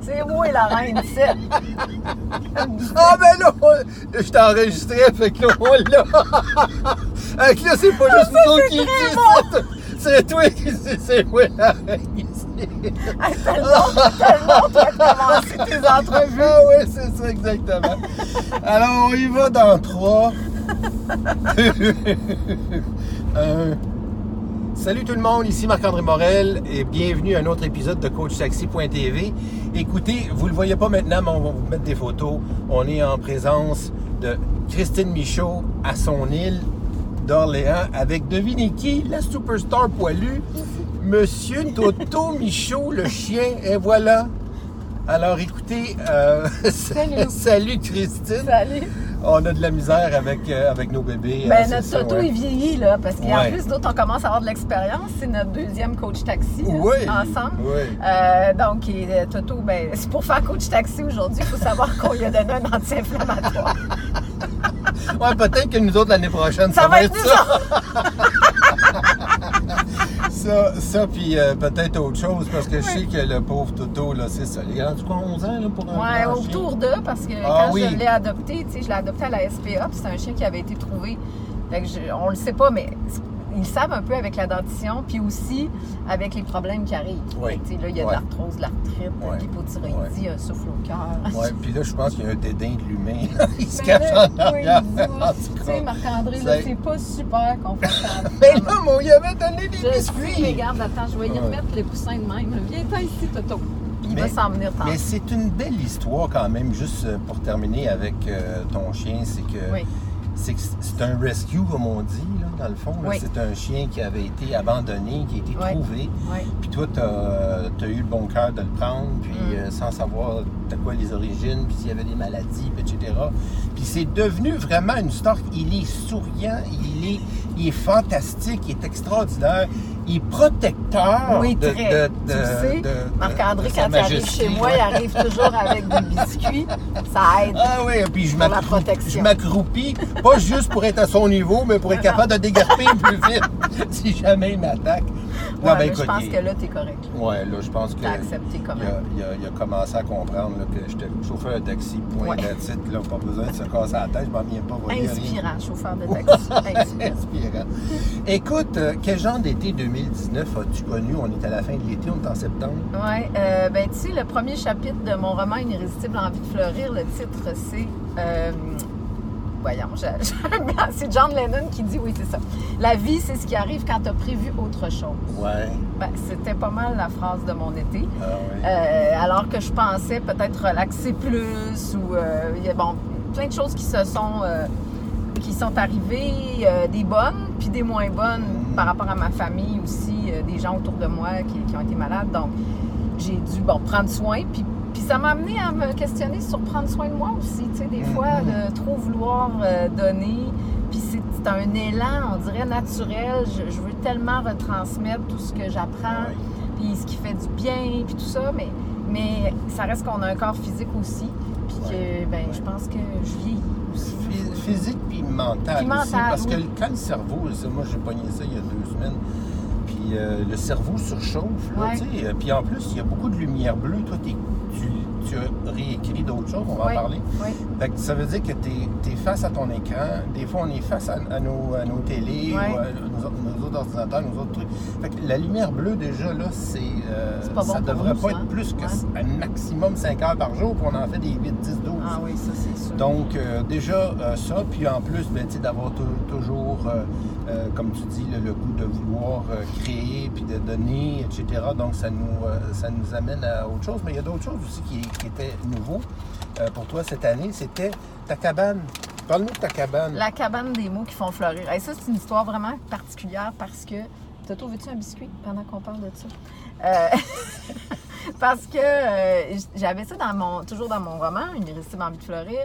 C'est moi la reine, c'est. Ah, ben là, je t'ai enregistré, fait que là, on l'a. Fait que là, c'est pas juste nous autres qui le disent, c'est- c'est toi qui dis, c'est moi la reine ici. Hey, T'as le nom, t'as le nom, toi, de commencer tes entrevues. Ah oui, c'est ça, exactement. Alors, on y va dans 3. Salut tout le monde, ici Marc-André Morel et bienvenue à un autre épisode de CoachTaxi.tv. Écoutez, vous ne le voyez pas maintenant, mais on va vous mettre des photos. On est en présence de Christine Michaud à son île d'Orléans avec, devinez qui, la superstar poilue, Monsieur Toto Michaud, le chien. Et voilà. Alors écoutez, euh, Salut. salut Christine. Salut. On a de la misère avec, euh, avec nos bébés. Ben, hein, c'est notre ça, Toto ouais. est vieilli, là, parce qu'en Ouais. plus, d'autres, on commence à avoir de l'expérience. C'est notre deuxième coach taxi, là, ensemble. Oui. Euh, donc, et, euh, Toto, ben, c'est pour faire coach taxi aujourd'hui, il faut savoir qu'on lui a donné un anti-inflammatoire. Ouais, peut-être que nous autres l'année prochaine, Ça va être ça. Ça, ça puis euh, peut-être autre chose, parce que je sais que le pauvre Toto, là, c'est ça. Il est rendu quoi, 11 ans, là, pour un Ouais, grand autour chien? d'eux, parce que Ah quand oui. je l'ai adopté, tu sais, je l'ai adopté à la SPA, puis c'est un chien qui avait été trouvé. Fait que je- on le sait pas, mais ils savent un peu avec la dentition, puis aussi avec les problèmes qui arrivent. Oui. Là, il y a de l'arthrose, de l'arthrite, de l'hypothyroïdie, un souffle au cœur. Ouais, puis là, je pense qu'il y a un dédain de l'humain. là. Il se cache en arrière. oui, Tu sais. Marc-André, là, C'est- pas super confortable. Mais là, mon, il avait donné des Je biscuits. mais garde, attends, je vais y remettre les coussins de même. Viens-t'en ici, Toto. Il Mais- va s'en venir tantôt. Mais c'est une belle histoire quand même, juste euh, pour terminer avec euh, ton chien, c'est que Oui. c'est un rescue, comme on dit, dans le fond. là. Oui. C'est un chien qui avait été abandonné, qui a été Oui. trouvé. Oui. Puis toi, tu as, eu le bon cœur de le prendre, puis Mm. euh, sans savoir de quoi les origines, puis s'il y avait des maladies, puis etc. Puis c'est devenu vraiment une star. Il est souriant, il est, il est fantastique, il est extraordinaire, il est protecteur Oui, très. de- tu de- sais, Marc-André, quand il arrive chez moi, il arrive toujours avec des biscuits. Ça aide. Ah oui, puis je m'accroupis, pas juste pour être à son niveau, mais pour être capable de dégarper plus vite si jamais il m'attaque. Ouais, Non, ben, écoute, je pense il- que là, t'es correct. Ouais, là, je pense que. Accepté quand il a, même. il a- il a commencé à comprendre là, que j'étais chauffeur de taxi, point Ouais. de titre, là, pas besoin de se casser la tête, je m'en viens pas rien. Inspirant, chauffeur de taxi. Inspirant. Inspirant. Écoute, euh, quel genre d'été 2019 as-tu connu? On est à la fin de l'été, on est en septembre? Oui, euh, ben tu sais, le premier chapitre de mon roman Une irrésistible envie de fleurir, le titre c'est. euh, voyons, c'est John Lennon qui dit, oui, c'est ça. La vie, c'est ce qui arrive quand tu as prévu autre chose. Ouais. Ben, C'était pas mal la phrase de mon été. Ah. Euh, alors que je pensais peut-être relaxer plus ou euh, il y a bon, plein de choses qui se sont euh, qui sont arrivées, des bonnes puis des moins bonnes par rapport à ma famille aussi, euh, des gens autour de moi qui, qui ont été malades. Donc j'ai dû bon prendre soin puis puis ça m'a amené à me questionner sur prendre soin de moi aussi, tu sais, des fois Mhm. de trop vouloir euh, donner. Puis c'est un élan, on dirait naturel. Je, je veux tellement retransmettre tout ce que j'apprends puis ce qui fait du bien, puis tout ça, mais, mais ça reste qu'on a un corps physique aussi, puis que, ben, je pense que je vieillis aussi. Phys- Physique puis mental Puis aussi. mental, Parce que quand le cerveau, moi j'ai pogné ça il y a deux semaines, puis euh, le cerveau surchauffe, là, Ouais. tu sais. euh, Puis en plus, il y a beaucoup de lumière bleue. Toi, tu, tu as réécrit d'autres choses, on va en parler. oui. Fait que ça veut dire que tu es, face à ton écran. Des fois, on est face à, à nos, à nos télés Ouais. ou à nos, autres- nos autres ordinateurs, nos autres trucs. Fait que la lumière bleue, déjà, là, c'est. euh, bon ça devrait nous, pas ça, être plus que un maximum 5 heures par jour, puis on en fait des 8, 10, 12. Ah oui, ça c'est sûr. Donc, euh, déjà, euh, ça, puis en plus, ben, tu sais, d'avoir tou- toujours, euh, comme tu dis, le, le goût de vouloir créer, puis de donner, etc. Donc, ça nous, ça nous amène à autre chose. Mais il y a d'autres choses aussi qui, qui étaient nouveaux pour toi cette année. C'était ta cabane. Parle-nous de ta cabane. La cabane des mots qui font fleurir. Et ça, c'est une histoire vraiment particulière parce que. Toto, veux-tu un biscuit pendant qu'on parle de ça? Euh, parce que euh, j'avais ça dans mon, toujours dans mon roman, Une irrésistible envie de fleurir.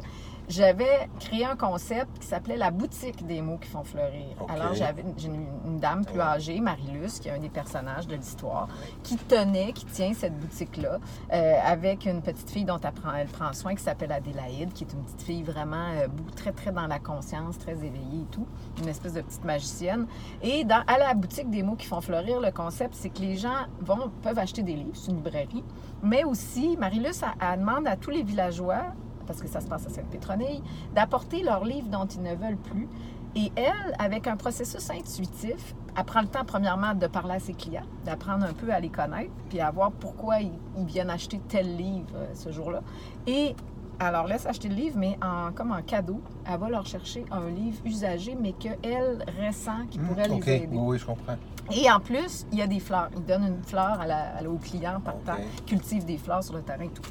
J'avais créé un concept qui s'appelait la boutique des mots qui font fleurir. Alors, j'avais une, dame plus âgée, Marie-Luce, qui est un des personnages de l'histoire, qui tenait, qui tient cette boutique-là, euh, avec une petite fille dont elle prend, elle prend soin, qui s'appelle Adélaïde, qui est une petite fille vraiment euh, très, très dans la conscience, très éveillée et tout, une espèce de petite magicienne. Et dans, à la boutique des mots qui font fleurir, le concept, c'est que les gens vont, peuvent acheter des livres, c'est une librairie, mais aussi, elle, elle demande à tous les villageois, parce que ça se passe à Sainte-Pétronille, d'apporter leurs livres dont ils ne veulent plus. Et elle, avec un processus intuitif, elle prend le temps, premièrement, de parler à ses clients, d'apprendre un peu à les connaître, puis à voir pourquoi ils, ils viennent acheter tel livre euh, ce jour-là. Et elle leur laisse acheter le livre, mais en, comme en cadeau, elle va leur chercher un livre usagé, mais qu'elle ressent qui pourrait Hmm, OK, les aider. oui, oui, je comprends. Et en plus, il y a des fleurs. Il donne une fleur à la, à la- au client par temps, cultive des fleurs sur le terrain et tout.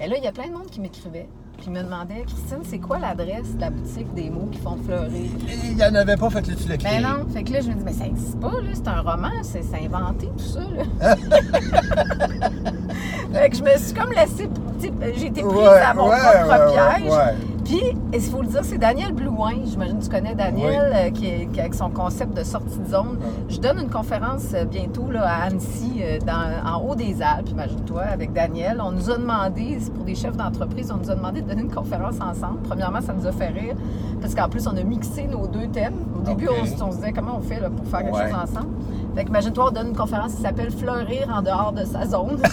Et là, il y a plein de monde qui m'écrivait, puis me demandait, Christine, c'est quoi l'adresse de la boutique des mots qui font fleurir? Il n'y en avait pas, fait que là, tu l'as créé. Ben non, fait que là, je me dis, mais ça n'existe pas, là, c'est un roman, c'est c'est inventé, tout ça, là. fait que je me suis comme laissée, j'ai été prise à mon ouais, propre ouais, piège. Puis, il faut le dire, c'est Daniel Blouin, j'imagine que tu connais Daniel, euh, qui, est, qui est avec son concept de sortie de zone. Je donne une conférence euh, bientôt là, à Annecy, euh, dans- en haut des Alpes, imagine-toi, avec Daniel. On nous a demandé, c'est pour des chefs d'entreprise, on nous a demandé de donner une conférence ensemble. Premièrement, ça nous a fait rire, parce qu'en plus, on a mixé nos deux thèmes. Au début, on, se- on se disait comment on fait là, pour faire quelque Ouais. chose ensemble? Fait que, imagine-toi, on donne une conférence qui s'appelle Fleurir en dehors de sa zone.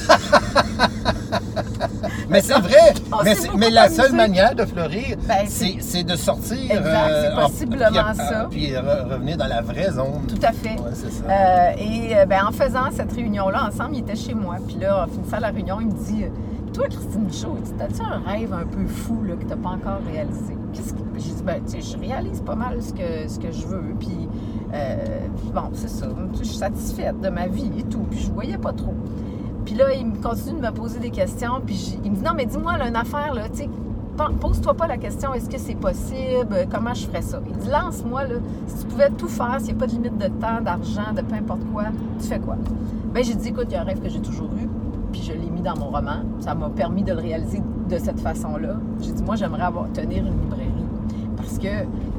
Mais c'est vrai. On mais la seule manière de fleurir, Ben, c'est de sortir. Exact, c'est en- possiblement ça. Puis re- revenir dans la vraie zone. Tout à fait. Ouais, c'est ça. Euh, et euh, ben, en faisant cette réunion-là ensemble, il était chez moi. Puis là, en finissant la réunion, il me dit euh, Toi, Christine Michaud, t'as-tu un rêve un peu fou là, que tu n'as pas encore réalisé Qu'est-ce que... J'ai dit ben, tu sais, Je réalise pas mal ce que, ce que je veux. Puis, euh, bon, c'est ça. Je suis satisfaite de ma vie et tout. Puis je voyais pas trop. Puis là, il continue de me poser des questions. Puis il me dit Non, mais dis-moi, là, une affaire, là, tu sais. Pose-toi pas la question, est-ce que c'est possible? Comment je ferais ça? Il dit, lance-moi, là, si tu pouvais tout faire, s'il n'y a pas de limite de temps, d'argent, de peu importe quoi, tu fais quoi? Ben j'ai dit, écoute, il y a un rêve que j'ai toujours eu, puis je l'ai mis dans mon roman. Ça m'a permis de le réaliser de cette façon-là. J'ai dit, moi, j'aimerais avoir, tenir une librairie. Parce que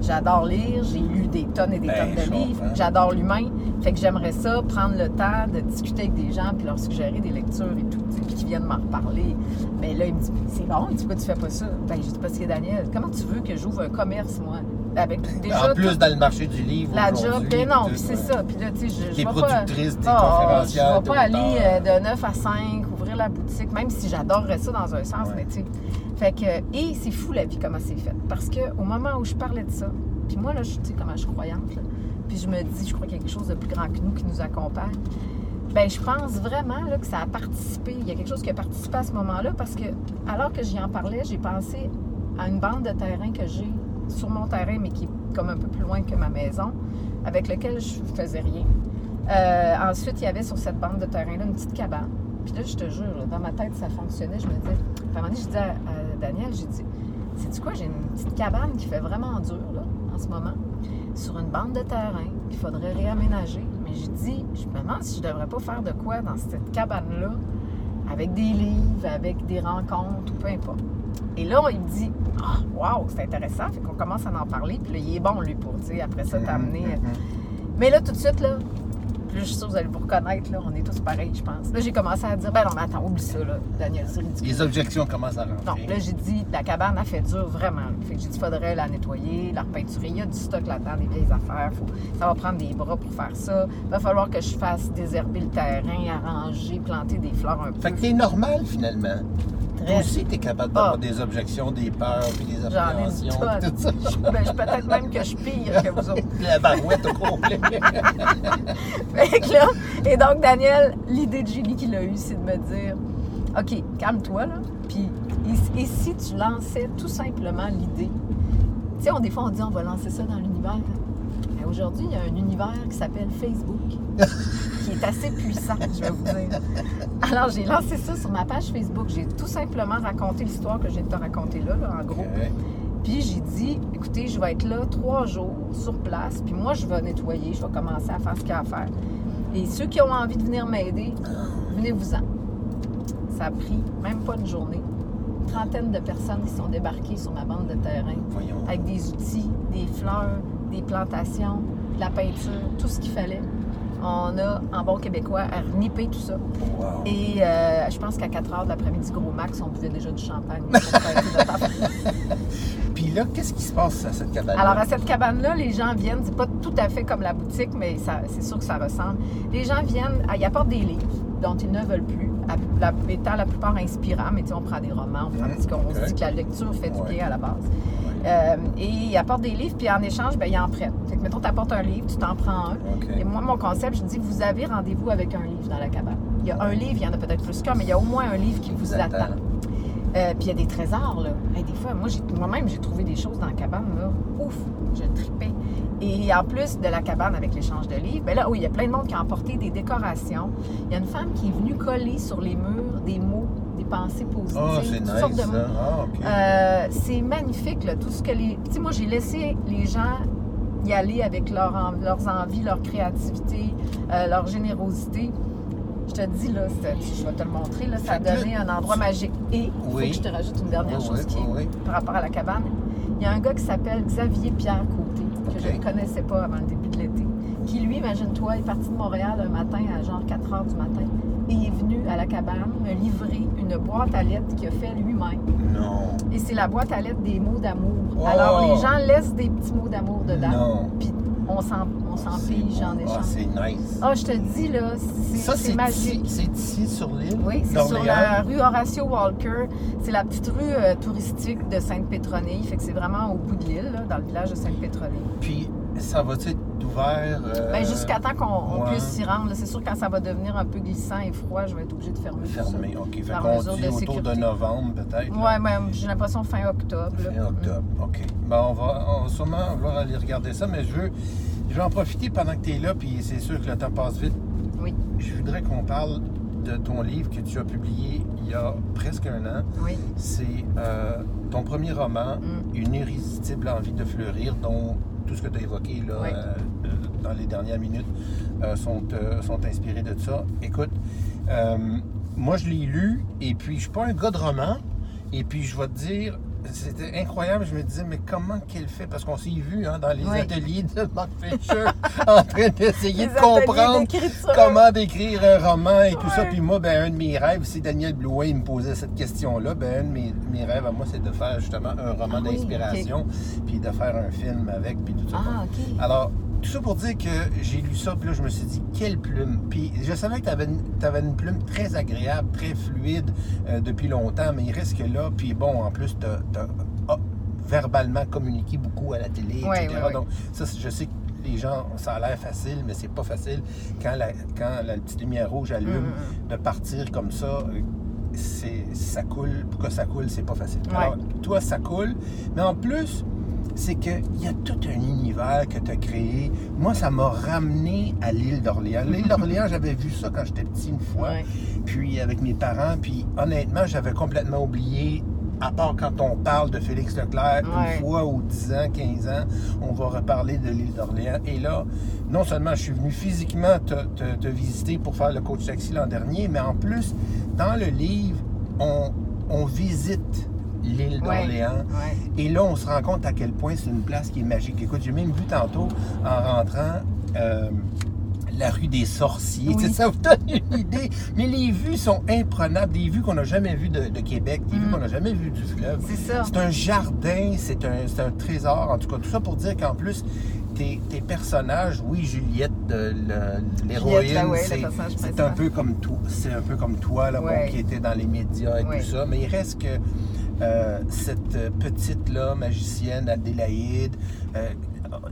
j'adore lire, j'ai lu des tonnes et des Ben, tonnes je de livres, j'adore l'humain. Fait que j'aimerais ça, prendre le temps de discuter avec des gens, puis leur suggérer des lectures et tout, puis qu'ils viennent m'en reparler. Mais là, il me dit, c'est bon, il dit, pourquoi tu fais pas ça? Ben, j'ai dit, parce que Daniel, comment tu veux que j'ouvre un commerce, moi? Avec déjà en plus, tout- dans le marché du livre. la job, ben non, puis c'est ça. Puis là, tu sais, je, je Des vais pas... productrices, des Ah, conférencières. Je vais pas aller euh, de 9 à 5, ouvrir la boutique, même si j'adorerais ça dans un sens, Ouais. mais tu sais. Fait que, et c'est fou la vie, comment c'est fait. Parce que au moment où je parlais de ça, puis moi, là, je, tu sais, comment je suis croyante, puis je me dis, je crois qu'il y a quelque chose de plus grand que nous qui nous accompagne. Ben, je pense vraiment là, que ça a participé. Il y a quelque chose qui a participé à ce moment-là parce que, alors que j'y en parlais, j'ai pensé à une bande de terrain que j'ai sur mon terrain, mais qui est comme un peu plus loin que ma maison, avec lequel je faisais rien. Euh, ensuite, il y avait sur cette bande de terrain-là une petite cabane. Puis là, je te jure, dans ma tête, ça fonctionnait. Je me disais, à un moment donné, je disais à Daniel, j'ai dit, sais-tu quoi, j'ai une petite cabane qui fait vraiment dur, là, en ce moment, sur une bande de terrain qu'il faudrait réaménager. Mais j'ai dit, je me demande si je devrais pas faire de quoi dans cette cabane-là, avec des livres, avec des rencontres, ou peu importe. Et là, il me dit, ah, wow, c'est intéressant. Fait qu'on commence à en parler. Puis là, il est bon, lui, pour, tu sais, après ça, t'amener. Mhm. Mais là, tout de suite, là, puis je suis sûre que vous allez vous reconnaître, là, on est tous pareils, je pense. Là, j'ai commencé à dire, ben non, mais attends, oublie ça, là, Daniel, c'est ridicule. Les objections commencent à Non, rentrer. là, j'ai dit, la cabane a fait dur, vraiment. Fait que j'ai dit, faudrait la nettoyer, la repeinturer. Il y a du stock là-dedans, des vieilles affaires. Faut, ça va prendre des bras pour faire ça. Il va falloir que je fasse désherber le terrain, arranger, planter des fleurs un peu. Fait que t'es normal, finalement. Toi aussi, t'es capable d'avoir Ah. des objections, des peurs, puis des J'en ai appréhensions, tout ça. Je- ben, je- Peut-être même que je pire que vous autres. La barouette au complet. Fait que là, et donc, Daniel, l'idée de Julie qu'il a eue, c'est de me dire OK, calme-toi, là. Puis, et, et si tu lançais tout simplement l'idée? Tu sais, des fois, on dit on va lancer ça dans l'univers. Mais aujourd'hui, il y a un univers qui s'appelle Facebook, qui est assez puissant, je vais vous dire. Alors, j'ai lancé ça sur ma page Facebook. J'ai tout simplement raconté l'histoire que je viens de te raconter là, là, en gros. Puis j'ai dit, écoutez, je vais être là trois jours sur place, puis moi, je vais nettoyer, je vais commencer à faire ce qu'il y a à faire. Et ceux qui ont envie de venir m'aider, venez-vous-en. Ça a pris même pas une journée. une trentaine de personnes qui sont débarquées sur ma bande de terrain Voyons. avec des outils, des fleurs, des plantations, de la peinture, tout ce qu'il fallait. On a, en bon québécois, à reniper tout ça. Wow. Et euh, je pense qu'à 4 heures de l'après-midi, gros max, on buvait déjà du champagne. Puis là, qu'est-ce qui se passe à cette cabane Alors, à cette cabane-là, les gens viennent, c'est pas tout à fait comme la boutique, mais c'est sûr que ça ressemble. Les gens viennent, ah, ils apportent des livres dont ils ne veulent plus, la, étant la plupart inspirants, mais tu sais, on prend des romans, on prend, parce qu'on se dit que la lecture fait du bien à la base. Euh, et ils apportent des livres, puis en échange, ben, ils en prêtent. Fait que, mettons, tu apportes un livre, tu t'en prends un. Et moi, mon concept, je dis, vous avez rendez-vous avec un livre dans la cabane. Il y a un livre, il y en a peut-être plus qu'un, mais il y a au moins un livre qui vous, attend. Euh, puis il y a des trésors, là. Hey, des fois, moi, moi-même, j'ai trouvé des choses dans la cabane, là. Ouf, je tripais. Et en plus de la cabane avec l'échange de livres, ben là, oui, il y a plein de monde qui a emporté des décorations. Il y a une femme qui est venue coller sur les murs des mots, pensées positives, Ah, c'est toutes nice, sortes de ça. mots. Ah. Euh, c'est magnifique, là, tout ce que les. Tu sais, moi, j'ai laissé les gens y aller avec leur en- leurs envies, leur créativité, euh, leur générosité. Je te dis, là, je vais te le montrer, là, ça a donné un endroit magique. Et il faut Oui. que je te rajoute une dernière Oui, chose oui, qui est par rapport à la cabane. Il y a un gars qui s'appelle Xavier Pierre Côté, que je ne connaissais pas avant le début de l'été, qui, lui, imagine-toi, est parti de Montréal un matin à genre 4 heures du matin est venu à la cabane me livrer une boîte à lettres qu'il a fait lui-même. Non. Et c'est la boîte à lettres des mots d'amour. Oh! Alors, les gens laissent des petits mots d'amour dedans. Non. Puis, on s'en, on s'en pige bon. en Ah, échange. c'est nice. Ah, je te dis, là, c'est, magique. ici, c'est ici sur l'île Oui, c'est sur la rue Horatio Walker. C'est la petite rue euh, touristique de Sainte-Pétronille. Fait que c'est vraiment au bout de l'île, là, dans le village de Sainte-Pétronille. Puis, ça va-tu être ouvert? euh, Ben, jusqu'à temps qu'on ouais. puisse s'y rendre. C'est sûr que quand ça va devenir un peu glissant et froid, je vais être obligée de fermer. tout ça. Fermé, OK. Fait qu'on dit de autour de novembre, peut-être. là. Ouais, mais j'ai l'impression fin octobre. là. Fin octobre, OK. Ben, on va, on sûrement vouloir aller regarder ça, mais je veux, je vais en profiter pendant que tu es là, puis c'est sûr que le temps passe vite. Oui, Je voudrais qu'on parle de ton livre que tu as publié il y a presque un an. oui. C'est euh, ton premier roman, Mm. Une irrésistible envie de fleurir, dont tout ce que tu as évoqué là, Oui. euh, euh, dans les dernières minutes euh, sont, euh, sont inspirés de ça. Écoute, euh, moi je l'ai lu et puis je suis pas un gars de roman. Et puis je vais te dire, c'était incroyable. Je me disais, mais comment qu'elle fait? Parce qu'on s'est vu hein, dans les Oui. ateliers de Mark Fisher en train d'essayer de comprendre comment d'écrire un roman et tout ça. Puis moi, ben, un de mes rêves, si Daniel Blouin il me posait cette question-là, ben, un de mes, mes rêves à moi, c'est de faire justement un roman Ah oui, d'inspiration, puis de faire un film avec, puis tout ça. Ah, OK. Alors, tout ça pour dire que j'ai lu ça, puis là, je me suis dit, quelle plume. Puis je savais que tu avais, une- une plume très agréable, très fluide euh, depuis longtemps, mais il reste que là, puis bon, en plus, tu as, verbalement communiqué beaucoup à la télé, etc. Donc, ça, je sais que les gens, ça a l'air facile, mais c'est pas facile. Quand la, quand la petite lumière rouge allume, Mm, de partir comme ça, euh, c'est ça coule. Pour que ça coule, c'est pas facile. Alors, toi, ça coule. Mais en plus, c'est qu'il y a tout un univers que tu as créé. Moi, ça m'a ramené à l'île d'Orléans. L'île d'Orléans, j'avais vu ça quand j'étais petit une fois, Ouais. puis avec mes parents. Puis honnêtement, j'avais complètement oublié, à part quand on parle de Félix Leclerc, Ouais. une fois ou 10 ans, 15 ans, on va reparler de l'île d'Orléans. Et là, non seulement je suis venu physiquement te, te- te visiter pour faire le coach taxi l'an dernier, mais en plus, dans le livre, on, on visite l'île d'Orléans. Ouais. Et là, on se rend compte à quel point c'est une place qui est magique. Écoute, j'ai même vu tantôt, en rentrant, euh, la rue des sorciers. Oui. Ça vous donne une idée. Mais les vues sont imprenables. Des vues qu'on n'a jamais vues de, de Québec, des vues Mm. qu'on n'a jamais vues du fleuve. C'est ça. C'est un jardin, c'est un, un trésor. En tout cas, tout ça pour dire qu'en plus, tes, tes personnages, oui, Juliette, euh, l'héroïne, là, ouais, c'est, un peu comme toi, c'est un peu comme toi, là, bon, qui était dans les médias et Ouais. tout ça. Mais il reste que euh, cette euh, petite là magicienne Adélaïde euh,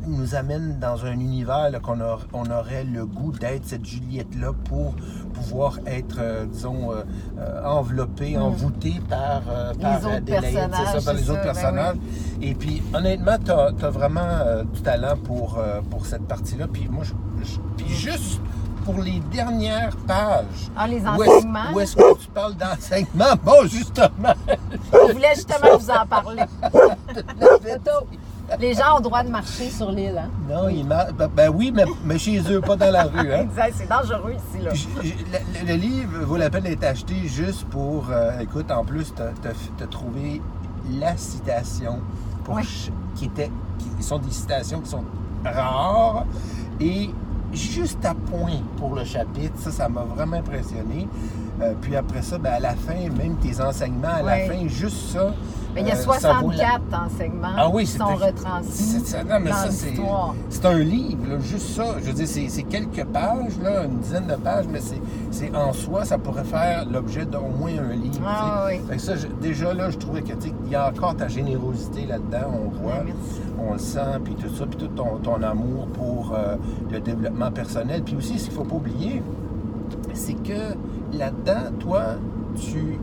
nous amène dans un univers là, qu'on on aurait le goût d'être cette Juliette là pour pouvoir être, euh, disons, euh, euh, enveloppée, Mm. envoûtée par, euh, par autres Adélaïde, c'est ça, par les c'est autres ben personnages. Et puis, honnêtement, tu as, vraiment euh, du talent pour, euh, pour cette partie-là. Puis moi, je, je- puis juste pour les dernières pages, Ah, les enseignements? où est-ce que tu parles d'enseignement? Bon, justement, On voulait justement vous en parler. Les gens ont le droit de marcher sur l'île, hein? Non, ils mar- ben, oui, mais, mais chez eux, pas dans la rue. Hein? Exact, c'est dangereux ici, là. Le, livre vaut la peine d'être acheté juste pour. euh, écoute, en plus, tu as, trouvé la citation pour qui était. qui sont des citations qui sont rares et juste à point pour le chapitre. Ça, ça m'a vraiment impressionné. Euh, puis après ça, ben, à la fin, même tes enseignements, à la fin, juste ça. Mais il y a euh, ça vaut la- 64 enseignements Ah oui, qui c'est sont un- retransmis c'est- un livre, là, juste ça. Je veux dire, c'est quelques pages, là, une dizaine de pages, mais c'est- en soi, ça pourrait faire l'objet d'au moins un livre. Ah, tu sais. oui. Fait que ça, je- déjà là, je trouvais que il y a encore ta générosité là-dedans, on voit, merci. Le sent, puis tout ça, puis tout ton, ton amour pour euh, le développement personnel. Puis aussi, ce qu'il ne faut pas oublier, c'est que là-dedans, toi, tu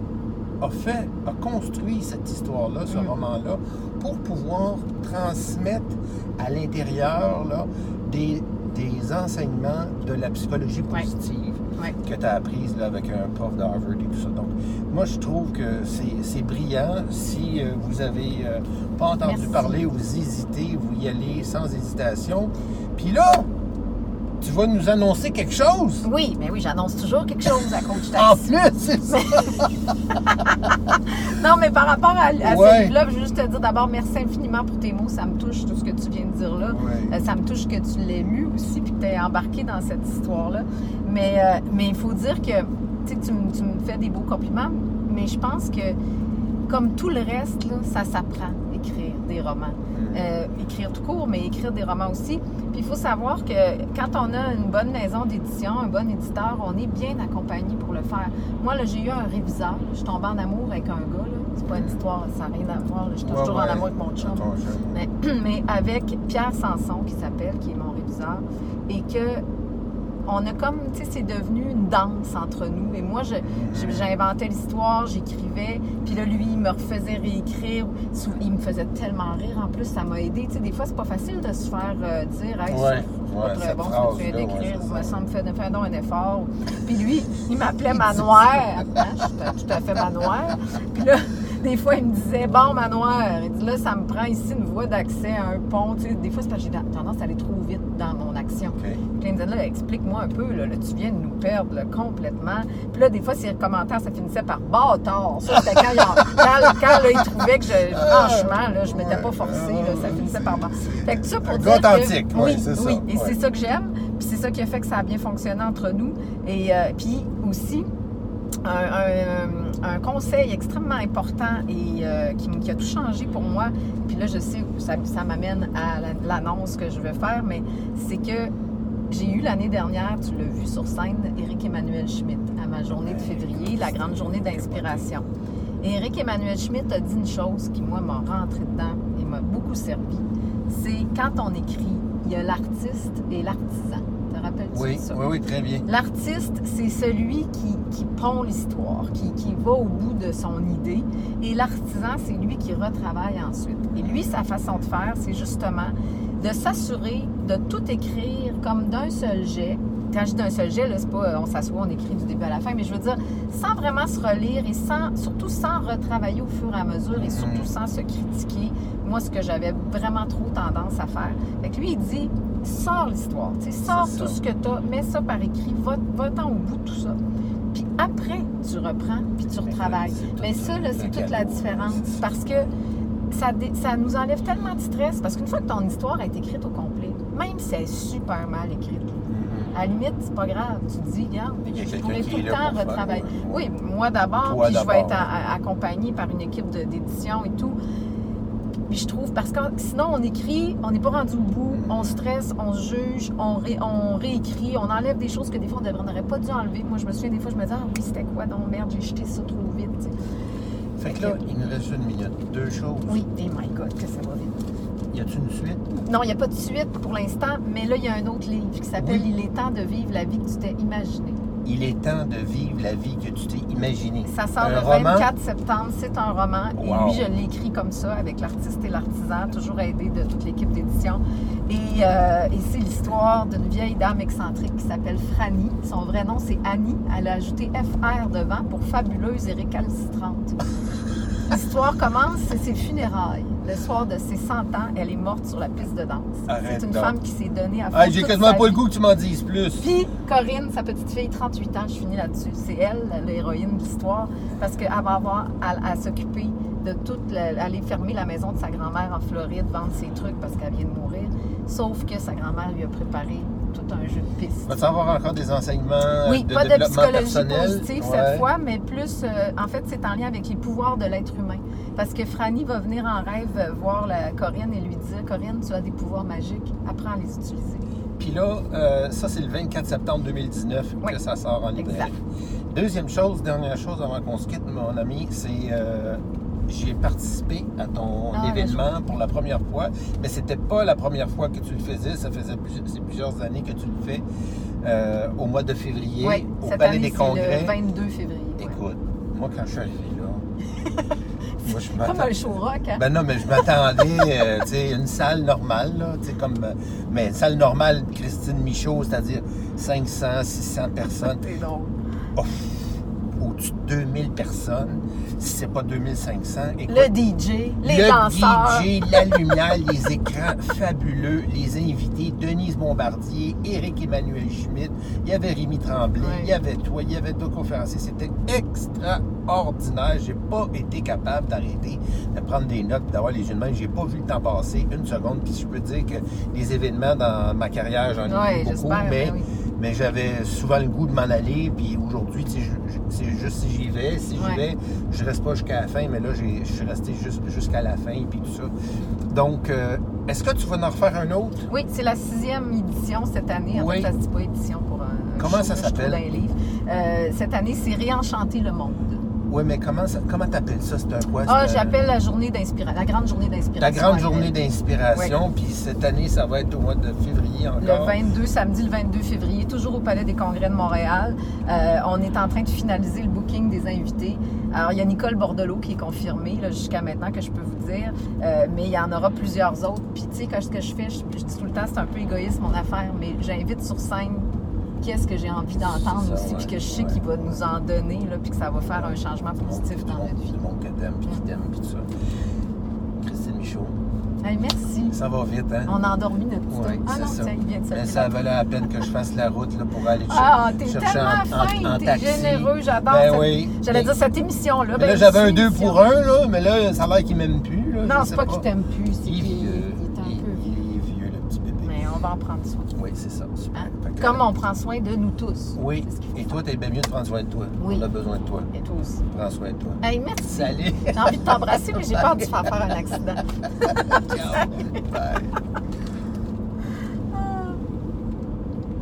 as fait, as construit cette histoire-là, ce Mm. roman-là, pour pouvoir transmettre à l'intérieur là, des, des enseignements de la psychologie positive Ouais. que tu as apprise là, avec un prof d'Harvard et tout ça. Donc, moi, je trouve que c'est brillant. Si euh, vous avez euh, pas entendu Merci. parler ou vous hésitez, vous y allez sans hésitation. Puis là, tu vas nous annoncer quelque chose. Oui, mais oui, j'annonce toujours quelque chose à Coach En Taxi. plus, c'est ça. Non, mais par rapport à, à Ouais. ce livre-là, je veux juste te dire d'abord merci infiniment pour tes mots. Ça me touche, tout ce que tu viens de dire là. Ouais. Euh, ça me touche que tu l'aies lu aussi puis que tu aies embarqué dans cette histoire-là. Mais euh, mais il faut dire que tu me- tu fais des beaux compliments, mais je pense que comme tout le reste, là, ça s'apprend, écrire des romans. Euh, écrire tout court, mais écrire des romans aussi. Puis il faut savoir que quand on a une bonne maison d'édition, un bon éditeur, on est bien accompagné pour le faire. Moi, là, j'ai eu un réviseur. Je suis tombée en amour avec un gars. C'est pas une histoire, ça n'a rien à voir. Je suis Ouais, toujours ouais. en amour avec mon chum. Mais, mais avec Pierre Sanson, qui s'appelle, qui est mon réviseur, et que on a comme, tu sais, c'est devenu une danse entre nous. Et moi, je- je- j'inventais l'histoire, j'écrivais, puis là, lui, il me refaisait réécrire. Il me faisait tellement rire. En plus, ça m'a aidé. Tu sais, des fois, c'est pas facile de se faire euh, dire, hey, Ouais, ça, c'est ouais, pas très cette bon ce que tu viens ouais, d'écrire, me ça. fais, fais donc un effort. Puis lui, il m'appelait Manoir. Hein, je suis tout à fait Manoir. Puis là, des fois, il me disait, bon, Manoir, il dit, là, ça me prend ici une voie d'accès à un pont. Tu sais, des fois, c'est parce que j'ai tendance à aller trop vite dans mon action. OK. Puis il me disait, là, explique-moi un peu, là, là, tu viens de nous perdre là, complètement. Puis là, des fois, ses commentaires, ça finissait par bâtard. Ça, c'était quand, il en- quand, quand, là, il trouvait que, je, franchement, là, je m'étais pas forcée, là, ça finissait par bâtard. Fait que ça pour Un dire gars que- authentique, oui, c'est ça, oui, et ouais. c'est ça que j'aime. Puis c'est ça qui a fait que ça a bien fonctionné entre nous. Et euh, puis aussi, un, un- conseil extrêmement important et euh, qui, a tout changé pour moi. Puis là, je sais que ça, m'amène à la- l'annonce que je veux faire, mais c'est que j'ai eu l'année dernière, tu l'as vu sur scène, Éric Emmanuel Schmitt à ma journée de février, la grande journée d'inspiration. Et Éric Emmanuel Schmitt a dit une chose qui, moi, m'a rentré dedans et m'a beaucoup servi. C'est quand on écrit, il y a l'artiste et l'artisan. Oui, ça? oui, oui, très bien. L'artiste, c'est celui qui, qui pond l'histoire, qui, qui va au bout de son idée. Et l'artisan, c'est lui qui retravaille ensuite. Et lui, sa façon de faire, c'est justement de s'assurer de tout écrire comme d'un seul jet. Quand je dis d'un seul jet, là, c'est pas euh, on s'assoit, on écrit du début à la fin, mais je veux dire, sans vraiment se relire et sans, surtout sans retravailler au fur et à mesure et surtout Mhm. sans se critiquer. Moi, ce que j'avais vraiment trop tendance à faire. Fait que lui, il dit, sors l'histoire, tu sais, sors tout ça. ce que tu as, mets ça par écrit, va- va-t'en au bout de tout ça. Puis après, tu reprends, puis tu retravailles. c'est tout Mais ça, c'est toute la différence. Parce que ça, ça nous enlève tellement de stress. Parce qu'une fois que ton histoire est écrite au complet, même si elle est super mal écrite, à la limite, c'est pas grave. Tu te dis, regarde, je pourrais tout le temps retravailler. Oui, moi d'abord, puis je vais être accompagnée par une équipe d'édition et tout. Puis je trouve, parce que sinon, on écrit, on n'est pas rendu au bout, on stresse, on se juge, on, ré- on réécrit, on enlève des choses que des fois, on n'aurait pas dû enlever. Moi, je me souviens, des fois, je me disais, ah oui, c'était quoi? Donc, merde, j'ai jeté ça trop vite. Fait que là, il nous reste une minute. Deux choses. Oui, et my God, que ça va vite. Y a-tu une suite? Non, il n'y a pas de suite pour l'instant, mais là, il y a un autre livre qui s'appelle Oui. Il est temps de vivre la vie que tu t'es imaginée. Il est temps de vivre la vie que tu t'es imaginée. Ça sort Un le roman? 24 septembre. C'est un roman. Wow. Et lui, je l'ai écrit comme ça, avec l'artiste et l'artisan, toujours aidé de toute l'équipe d'édition. Et, euh, et c'est l'histoire d'une vieille dame excentrique qui s'appelle Franny. Son vrai nom, c'est Annie. Elle a ajouté FR devant pour fabuleuse et récalcitrante. L'histoire commence, c'est ses funérailles. Le soir de ses 100 ans, elle est morte sur la piste de danse. C'est une donc. femme qui s'est donnée à fond Ah, J'ai quasiment pas le goût que tu m'en dises plus. Puis Corinne, sa petite fille, 38 ans, je finis là-dessus. C'est elle, l'héroïne de l'histoire, parce qu'elle va avoir à, à s'occuper de toute, la- aller fermer la maison de sa grand-mère en Floride, vendre ses trucs parce qu'elle vient de mourir. Sauf que sa grand-mère lui a préparé tout un jeu de pistes. Vas-tu avoir encore des enseignements Oui, de pas de psychologie personnel? positive Ouais. cette fois, mais plus, euh, en fait, c'est en lien avec les pouvoirs de l'être humain. Parce que Franny va venir en rêve voir la Corinne et lui dire Corinne, tu as des pouvoirs magiques, apprends à les utiliser. Puis là, euh, ça, c'est le 24 septembre 2019 Oui. que ça sort en librairie. Exact. Deuxième chose, dernière chose avant qu'on se quitte, mon ami, c'est euh, j'ai participé à ton Ah, événement pour la première fois, mais c'était pas la première fois que tu le faisais, ça faisait plus- plusieurs années que tu le fais euh, au mois de février Oui, au cette Palais année, des Congrès. le 22 février. ouais. Écoute, moi quand je suis arrivé là, moi je Comme un show rock, hein? Ben non, mais je m'attendais, euh, tu sais, une salle normale, là, tu sais, comme... euh, mais une salle normale, Christine Michaud, c'est-à-dire 500, 600 personnes. C'est drôle. Ouf, au-dessus de 2000 personnes, si c'est pas 2500. Écoute, Le DJ, les le danseurs. DJ, la lumière, les écrans fabuleux, les invités, Denise Bombardier, Éric Emmanuel Schmitt, il y avait Rémi Tremblay, il y avait toi, il y avait deux conférenciers. C'était extraordinaire. J'ai pas été capable d'arrêter de prendre des notes, d'avoir les yeux de même. J'ai pas vu le temps passer une seconde. Puis je peux dire que les événements dans ma carrière, j'en ai Ouais, eu beaucoup, j'espère, mais, ben oui. Mais j'avais souvent le goût de m'en aller. Puis aujourd'hui, c'est juste si j'y vais. Si j'y Ouais. vais, je reste pas jusqu'à la fin, mais là, je suis resté juste- jusqu'à la fin, puis tout ça. Donc, euh, est-ce que tu vas en refaire un autre? Oui, c'est la sixième édition cette année. En Oui. fait, ça se dit pas édition pour un. Comment show, ça s'appelle? Euh, cette année, c'est Réenchanter le monde. Oui, mais comment ça- comment t'appelles ça? C'est un quoi? Ah, j'appelle la journée d'inspiration, la grande journée d'inspiration. La grande journée d'inspiration, puis cette année, ça va être au mois de février Le encore. 22, samedi le 22 février, toujours au Palais des Congrès de Montréal. Euh, on est en train de finaliser le booking des invités. Alors, il y a Nicole Bordelot qui est confirmée jusqu'à maintenant, que je peux vous dire. Euh, mais il y en aura plusieurs autres. Puis, tu sais, quand ce que je fais, je, je dis tout le temps, c'est un peu égoïste mon affaire, mais j'invite sur scène qu'est-ce que j'ai envie d'entendre aussi, puis que je sais qu'il va nous en donner, là, puis que ça va faire un changement positif dans notre vie. le monde que t'aimes, puis qui t'aime, puis tout ça. Christine Michaud, Hey, merci. ça va vite, hein? On a endormi notre petit. Ah non, ça. tiens, il vient de se Mais lever. ça valait la peine que je fasse la route là, pour aller Ah, t'es chercher tellement en, fin, en, en t'es taxi. généreux, j'adore. Ben cette- oui. J'allais Mais- dire cette émission-là. mais ben, là, j'avais un une 2 émission. pour 1, là, mais là, ça a l'air qu'il m'aime plus. Là, Non, c'est sais pas qu'il t'aime plus, c'est Il est qu'il vieux. il est un Il, peu vieux. il est vieux, le petit bébé. Mais on va en prendre soin. Oui, c'est ça. super. Hein? Comme on prend soin de nous tous. Oui. Et toi, t'es bien mieux de prendre soin de toi. Oui. On a besoin de toi. Et toi aussi. Prends soin de toi. Hey, merci. Salut. J'ai envie de t'embrasser, mais j'ai peur de te faire faire un accident. Ciao. Bye.